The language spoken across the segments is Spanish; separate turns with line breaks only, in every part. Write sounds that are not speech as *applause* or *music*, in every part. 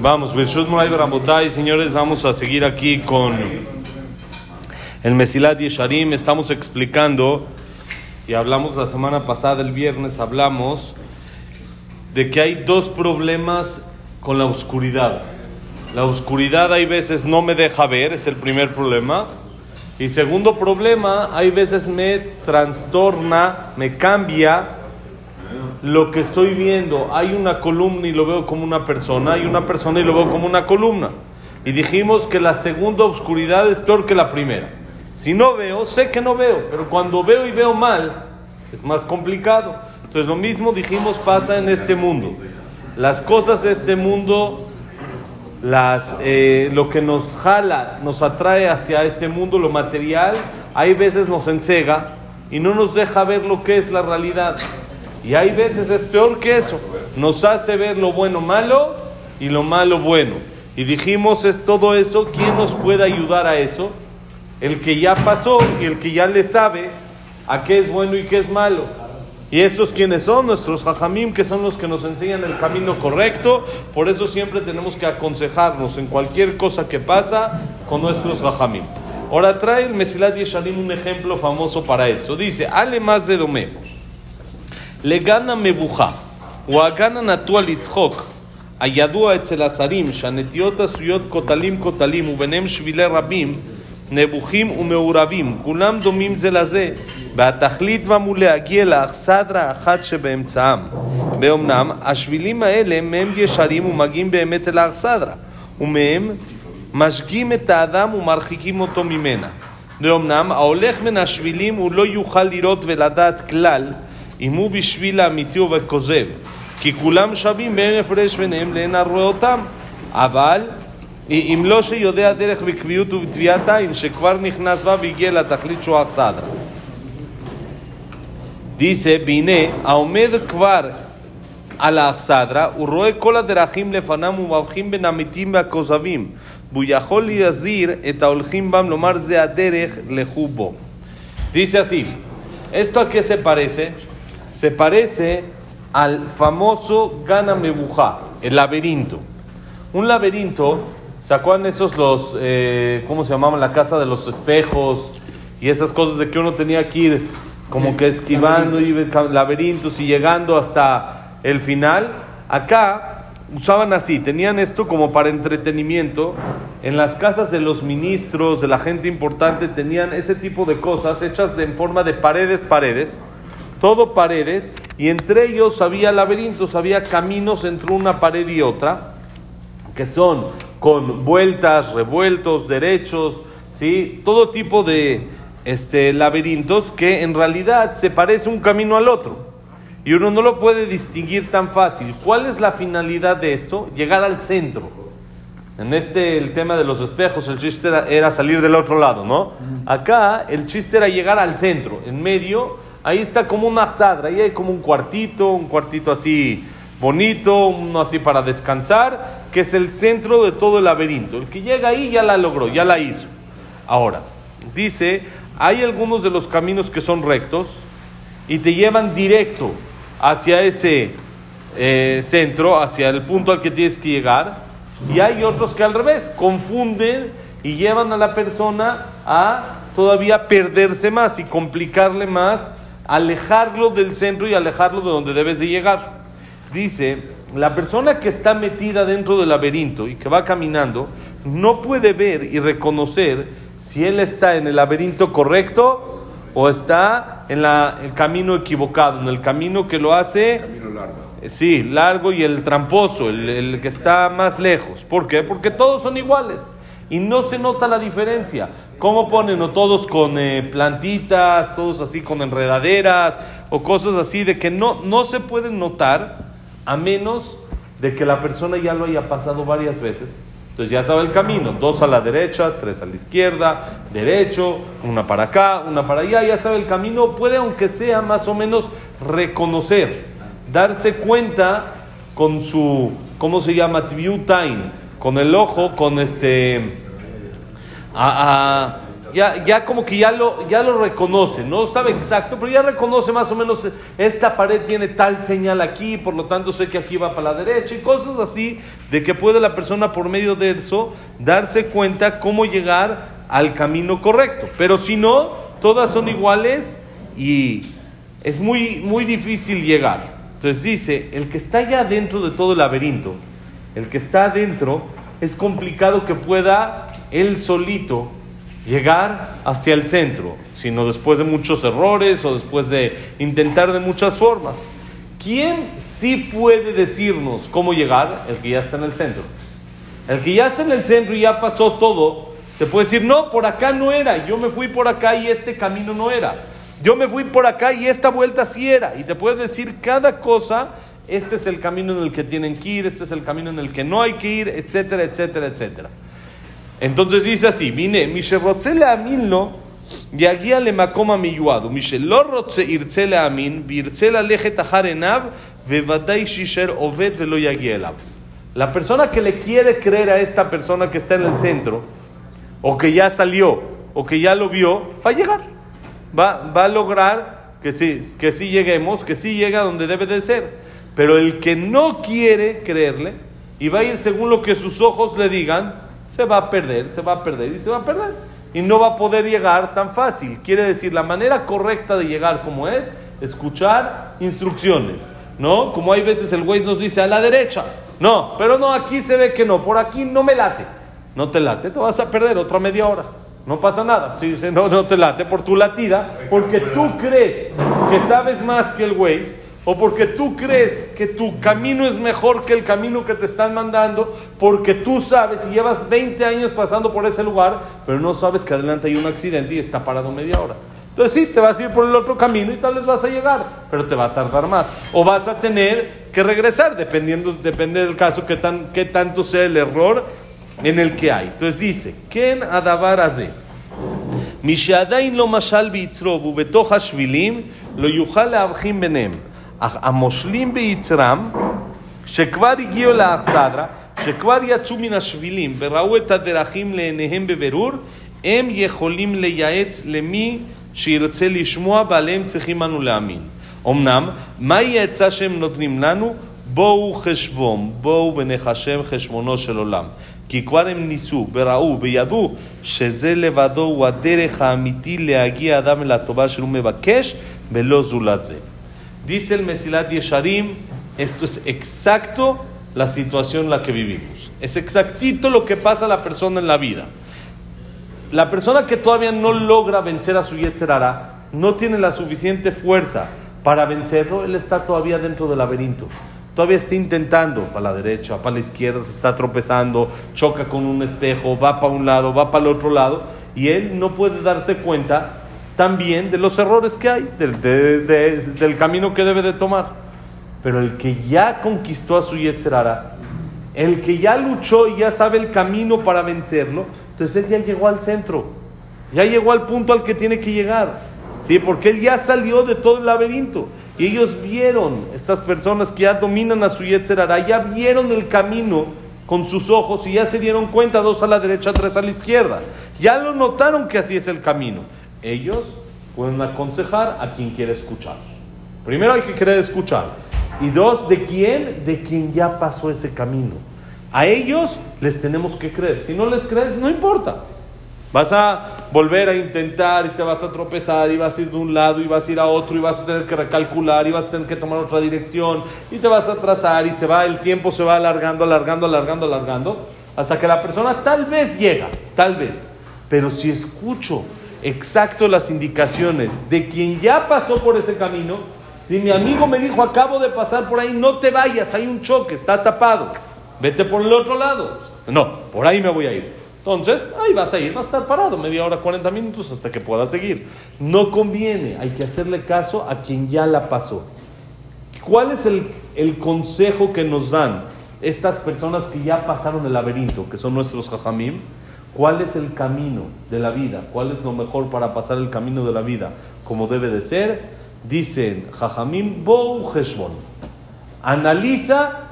Vamos, Birshut Moray Barabotay, señores, vamos a seguir aquí con el Mesilat Yesharim. Estamos explicando, y hablamos la semana pasada, el viernes, hablamos de que hay dos problemas con la oscuridad. La oscuridad hay veces no me deja ver, es el primer problema. Y segundo problema, hay veces me trastorna, me cambia lo que estoy viendo. Hay una columna y lo veo como una persona, hay una persona y lo veo como una columna. Y dijimos que la segunda oscuridad es peor que la primera. Si no veo, sé que no veo, pero cuando veo y veo mal, es más complicado. Entonces lo mismo dijimos pasa en este mundo. Las cosas de este mundo, las, eh, lo que nos jala, nos atrae hacia este mundo, lo material, hay veces nos encega y no nos deja ver lo que es la realidad. Y hay veces es peor que eso. Nos hace ver lo bueno malo y lo malo bueno. Y dijimos es todo eso, ¿quién nos puede ayudar a eso? El que ya pasó y el que ya le sabe a qué es bueno y qué es malo. Y esos quienes son nuestros jajamim, que son los que nos enseñan el camino correcto. Por eso siempre tenemos que aconsejarnos en cualquier cosa que pasa con nuestros jajamim. Ahora trae el Mesilat Yesharim un ejemplo famoso para esto. Dice, Ale más de Domemo. לגן המבוכה הוא הגן הנטוע לצחוק, הידוע אצל השרים שהנטיות עשויות כותלים כותלים וביניהם שבילי רבים, נבוכים ומעורבים, כולם דומים זה לזה, והתכלית בם הוא להגיע לאכסדרה אחת שבאמצעם. ואומנם השבילים האלה מהם ישרים ומגיעים באמת אל האכסדרה, ומהם משגים את האדם ומרחיקים אותו ממנה. ואומנם ההולך בין השבילים הוא לא יוכל לראות ולדעת כלל אם הוא בשביל האמיתי ובכוזב, כי כולם שווים ואין הפרש ביניהם לאין הרואה אותם. אבל אם לא שיודע דרך בקביעות ובטביעת עין, שכבר נכנס בה והגיע לתכלית שהוא אכסדרה. דיסה, והנה, העומד כבר על האכסדרה, הוא רואה כל הדרכים לפניו ומבחין בין המתים והכוזבים, והוא יכול להזהיר את ההולכים בם, לומר זה הדרך, לכו בו. Dice así, ¿esto a qué se parece? al famoso Gana Mebuja, el laberinto. Un laberinto, ¿se acuerdan esos los, eh, cómo se llamaban? La casa de los espejos y esas cosas de que uno tenía que ir como que esquivando y laberintos y llegando hasta el final. Acá usaban así, tenían esto como para entretenimiento. En las casas de los ministros, de la gente importante, tenían ese tipo de cosas hechas de, en forma de paredes, paredes todo paredes, y entre ellos había laberintos, había caminos entre una pared y otra, que son con vueltas, revueltos, derechos, ¿sí? todo tipo de este, laberintos que en realidad se parece un camino al otro. Y uno no lo puede distinguir tan fácil. ¿Cuál es la finalidad de esto? Llegar al centro. En este, el tema de los espejos, el chiste era, era salir del otro lado, ¿no? Acá el chiste era llegar al centro, en medio Ahí está como una sadra, ahí hay como un cuartito, un cuartito así bonito, uno así para descansar, que es el centro de todo el laberinto. El que llega ahí ya la logró, ya la hizo. Ahora, dice, hay algunos de los caminos que son rectos y te llevan directo hacia ese eh, centro, hacia el punto al que tienes que llegar, y hay otros que al revés, confunden y llevan a la persona a todavía perderse más y complicarle más alejarlo del centro y alejarlo de donde debes de llegar. Dice, la persona que está metida dentro del laberinto y que va caminando, no puede ver y reconocer si él está en el laberinto correcto o está en el camino equivocado, en el camino que lo hace... largo. Sí, largo y el tramposo, el, el que está más lejos. ¿Por qué? Porque todos son iguales y no se nota la diferencia. ¿Cómo ponen? O todos con eh, plantitas, todos así con enredaderas o cosas así de que no, no se pueden notar a menos de que la persona ya lo haya pasado varias veces. Entonces ya sabe el camino, dos a la derecha, tres a la izquierda, derecho, una para acá, una para allá, ya sabe el camino, puede aunque sea más o menos reconocer, darse cuenta con su, ¿cómo se llama? View time con el ojo, con este, ya, ya como que ya lo, ya lo reconoce, no estaba exacto, pero ya reconoce más o menos, esta pared tiene tal señal aquí, por lo tanto sé que aquí va para la derecha y cosas así, de que puede la persona por medio de eso darse cuenta cómo llegar al camino correcto. Pero si no, todas son iguales y es muy, muy difícil llegar. Entonces dice, el que está ya dentro de todo el laberinto, el que está adentro, es complicado que pueda él solito llegar hacia el centro, sino después de muchos errores o después de intentar de muchas formas. ¿Quién sí puede decirnos cómo llegar? El que ya está en el centro. El que ya está en el centro y ya pasó todo, te puede decir, no, por acá no era, yo me fui por acá y este camino no era. Yo me fui por acá y esta vuelta sí era. Y te puede decir cada cosa, este es el camino en el que tienen que ir, este es el camino en el que no hay que ir, etcétera, etcétera, etcétera. Entonces dice así, vine, Mishe Rotzele Amin lo, Yagia le makoma miyuado, Mishe lo Rotze Irtzele Amin, Virtzele Aleje Tahar Enav, Vevadai Shisher Oved Velo Yagia Elav. La persona que le quiere creer a esta persona que está en el centro, o que ya salió, o que ya lo vio, va a llegar. Va, va a lograr que sí, que sí lleguemos, que sí llega donde debe de ser. Pero el que no quiere creerle y va a ir según lo que sus ojos le digan, se va a perder, se va a perder y se va a perder. Y no va a poder llegar tan fácil. Quiere decir, la manera correcta de llegar como es, escuchar instrucciones. ¿No? Como hay veces el güey nos dice a la derecha. No, pero no, aquí se ve que no, por aquí no me late. No te late, te vas a perder otra media hora. No pasa nada. Si dice no, no te late por tu latida, porque tú crees que sabes más que el güey o porque tú crees que tu camino es mejor que el camino que te están mandando, porque tú sabes y llevas 20 años pasando por ese lugar, pero no sabes que adelante hay un accidente y está parado media hora. Entonces sí, te vas a ir por el otro camino y tal vez vas a llegar, pero te va a tardar más. O vas a tener que regresar, dependiendo, depende del caso, qué, tan, qué tanto sea el error en el que hay. Entonces dice, ¿quién adabar hace? משעדיין לא משל ביצרו והוא בתוך השבילים, לא יוכל להבחין ביניהם. אך המושלים ביצרם, שכבר הגיעו לאכסדרה, שכבר יצאו מן השבילים וראו את הדרכים לעיניהם בבירור, הם יכולים לייעץ למי שירצה לשמוע ועליהם צריכים אנו להאמין. אמנם, מהי העצה שהם נותנים לנו? בואו חשבון, בואו ונחשב חשבונו של עולם. כי כבר הם ניסו וראו וידעו שזה לבדו הוא הדרך האמיתי להגיע אדם אל הטובה שהוא מבקש ולא זולת זה. Dice el Mesilat Yesharim, esto es exacto la situación en la que vivimos. Es exactito lo que pasa a la persona en la vida. La persona que todavía no logra vencer a su Yetzerara, no tiene la suficiente fuerza para vencerlo, él está todavía dentro del laberinto. Todavía está intentando, para la derecha, para la izquierda, se está tropezando, choca con un espejo, va para un lado, va para el otro lado, y él no puede darse cuenta también de los errores que hay, del, de, de, del camino que debe de tomar. Pero el que ya conquistó a su Yetzerara, el que ya luchó y ya sabe el camino para vencerlo, entonces él ya llegó al centro, ya llegó al punto al que tiene que llegar, ¿sí? Porque él ya salió de todo el laberinto. Y ellos vieron, estas personas que ya dominan a su Yetzerara, ya vieron el camino con sus ojos y ya se dieron cuenta, dos a la derecha, tres a la izquierda. Ya lo notaron que así es el camino ellos pueden aconsejar a quien quiere escuchar. Primero hay que querer escuchar. Y dos, ¿de quién? De quien ya pasó ese camino. A ellos les tenemos que creer. Si no les crees, no importa. Vas a volver a intentar y te vas a tropezar y vas a ir de un lado y vas a ir a otro y vas a tener que recalcular y vas a tener que tomar otra dirección y te vas a atrasar y se va, el tiempo se va alargando, alargando, alargando, alargando, hasta que la persona tal vez llega, tal vez. Pero si escucho exacto las indicaciones de quien ya pasó por ese camino, si mi amigo me dijo, acabo de pasar por ahí, no te vayas, hay un choque, está tapado, vete por el otro lado. No, por ahí me voy a ir. Entonces, ahí vas a ir, vas a estar parado media hora, 40 minutos hasta que puedas seguir. No conviene, hay que hacerle caso a quien ya la pasó. ¿Cuál es el, el consejo que nos dan estas personas que ya pasaron el laberinto, que son nuestros jajamim? ¿Cuál es el camino de la vida? ¿Cuál es lo mejor para pasar el camino de la vida como debe de ser? Dicen, Jajamim Bou Heshbon. Analiza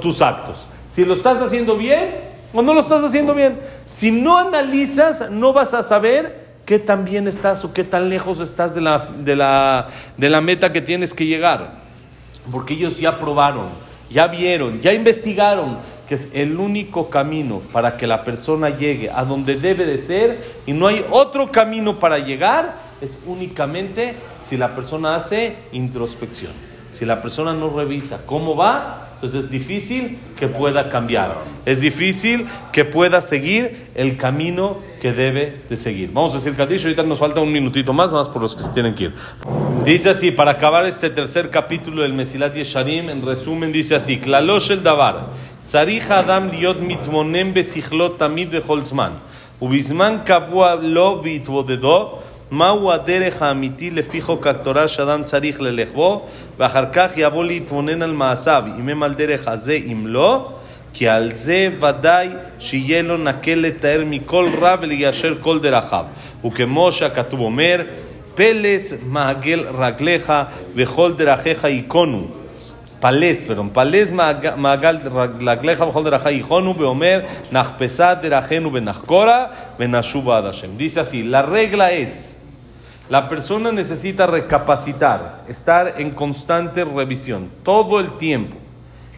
tus actos. Si lo estás haciendo bien o no lo estás haciendo bien. Si no analizas, no vas a saber qué tan bien estás o qué tan lejos estás de la, de la, de la meta que tienes que llegar. Porque ellos ya probaron, ya vieron, ya investigaron que es el único camino para que la persona llegue a donde debe de ser y no hay otro camino para llegar, es únicamente si la persona hace introspección. Si la persona no revisa cómo va, entonces es difícil que pueda cambiar. Es difícil que pueda seguir el camino que debe de seguir. Vamos a decir Kadish, ahorita nos falta un minutito más, más por los que se tienen que ir. Dice así, para acabar este tercer capítulo del Mesilat Yesharim, en resumen dice así, Klalosh el Davar, Tzarich Adam liot mitmonem besichlot tamid beholzman, ubizman kavua lo vitvodedo, מהו הדרך האמיתי לפי חוק התורה שאדם צריך ללך בו, ואחר כך יבוא להתבונן על מעשיו, אם הם על דרך הזה, אם לא, כי על זה ודאי שיהיה לו נקל לתאר מכל רע וליישר כל דרכיו. וכמו שהכתוב אומר, פלס מעגל רגליך וכל דרכיך ייכונו. Palés, perdón. Palés magal ragleja bajol derajá hijonu beomer nachpesat derajenu benachkora benashuba adashem. Dice así, la regla es, la persona necesita recapacitar, estar en constante revisión, todo el tiempo,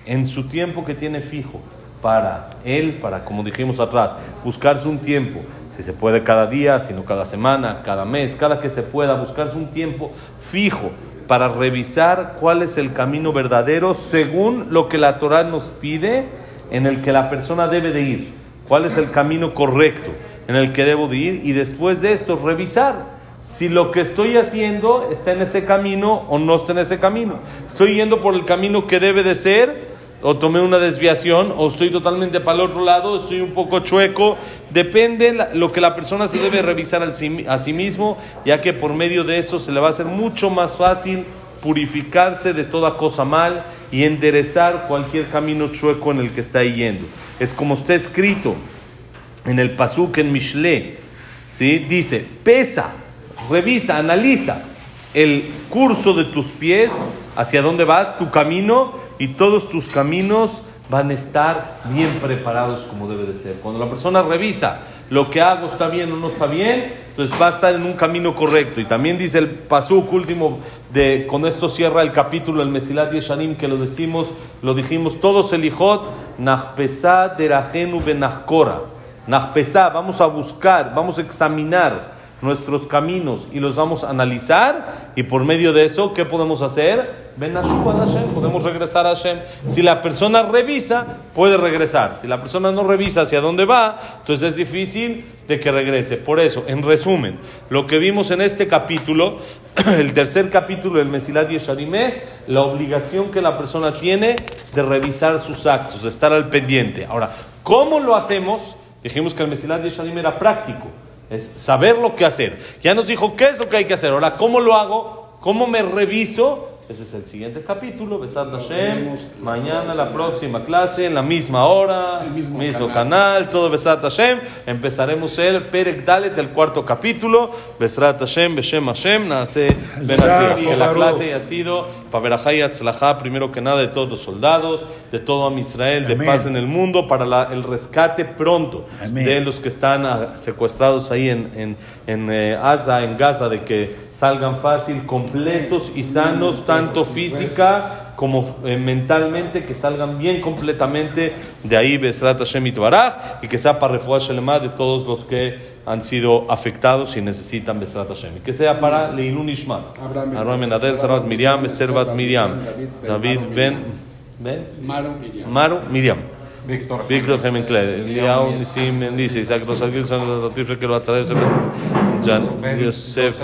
en su tiempo que tiene fijo, para él, para, como dijimos atrás, buscarse un tiempo, si se puede cada día, sino cada semana, cada mes, cada que se pueda, buscarse un tiempo fijo para revisar cuál es el camino verdadero según lo que la Torah nos pide en el que la persona debe de ir, cuál es el camino correcto en el que debo de ir y después de esto revisar si lo que estoy haciendo está en ese camino o no está en ese camino. Estoy yendo por el camino que debe de ser o tomé una desviación o estoy totalmente para el otro lado, estoy un poco chueco. Depende lo que la persona se debe revisar a sí mismo, ya que por medio de eso se le va a hacer mucho más fácil purificarse de toda cosa mal y enderezar cualquier camino chueco en el que está yendo. Es como está escrito en el Pasuk en Mishle, ¿sí? dice, pesa revisa, analiza el curso de tus pies, hacia dónde vas, tu camino, y todos tus caminos van a estar bien preparados como debe de ser. Cuando la persona revisa lo que hago está bien o no está bien, entonces va a estar en un camino correcto. Y también dice el pasuk último, de, con esto cierra el capítulo el Mesilat Yeshanim, que lo decimos, lo dijimos todos el Ijot, Nachpesá derajenu benachkora. Nachpesá, vamos a buscar, vamos a examinar nuestros caminos y los vamos a analizar y por medio de eso, ¿qué podemos hacer? Ven a Hashem, podemos regresar a Hashem. Si la persona revisa, puede regresar. Si la persona no revisa hacia dónde va, entonces es difícil de que regrese. Por eso, en resumen, lo que vimos en este capítulo, *clears throat* el tercer capítulo del Mesilat Yeshadim es la obligación que la persona tiene de revisar sus actos, de estar al pendiente. Ahora, ¿cómo lo hacemos? Dijimos que el Mesilat Yeshadim era práctico. Es saber lo que hacer. Ya nos dijo qué es lo que hay que hacer. Ahora, ¿cómo lo hago? ¿Cómo me reviso? Ese es el siguiente capítulo, Besat Hashem. Mañana la próxima clase, en la misma hora, mismo, canal. todo Besat Hashem. Empezaremos el Perek Dalet, el cuarto capítulo. Besat Hashem, Beshem Hashem, nace Que la clase haya sido para Atzlajá, primero que nada, de todos los soldados, de todo Am Israel, de paz en el mundo, para el rescate pronto de los que están ah, secuestrados ahí en, en, en eh, en Gaza, de que salgan fácil, completos y sanos, tanto física como eh, mentalmente, que salgan bien completamente de ahí, Besrat Hashem Baraj, y que sea para refugiar Shelema de todos los que han sido afectados y necesitan Besrat Hashem. Y que sea para Leilun Ishmat. Abraham Ben Adel, Sarat Miriam, Esther Bat Miriam, David Ben, Ben, Maru Miriam. Víctor Víctor Eliao Nisim dice, Isaac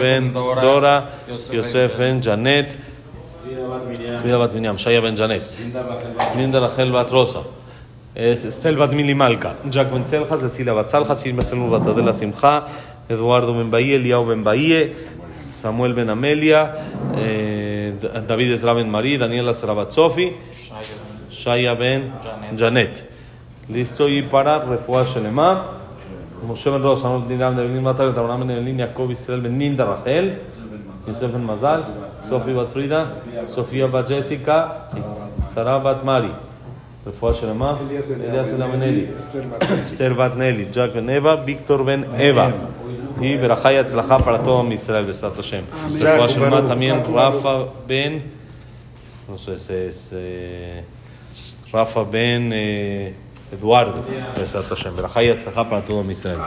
Ben Dora, Yosef Ben Janet, Frida Bat Miriam, Shaya Ben Janet, Linda Rachel Bat Rosa, Estel Bat Mili Malka, Jack Ben Celja, Cecilia Bat Salja, Silma Selmu Bat Adela Simcha, Eduardo Ben Eliao Ben Samuel Ben Amelia, David Ezra Ben Marí, Daniela Sarabat Sofi, Shaya ליסטו ייפרע רפואה שלמה. משה בן ראש, אמרנו בן רב נבלין מטר, את אברהם בן נבלין, יעקב ישראל בן נינדה רחל, יוסף בן מזל, סופי בת פרידה, סופיה בת ג'סיקה, שרה בת מרי. רפואה שלמה, אליאס אלה
בן אלי,
אסתר בת נלי, ג'ק בן אווה, ויקטור בן אווה. Y verajá y atzlajá para todo Israel, Besat Hashem.
Refuá
Shelma también, Rafa Ben, no sé, es, Rafa Ben, eh, Eduardo, Besat Hashem. Verajá y atzlajá para todo Israel.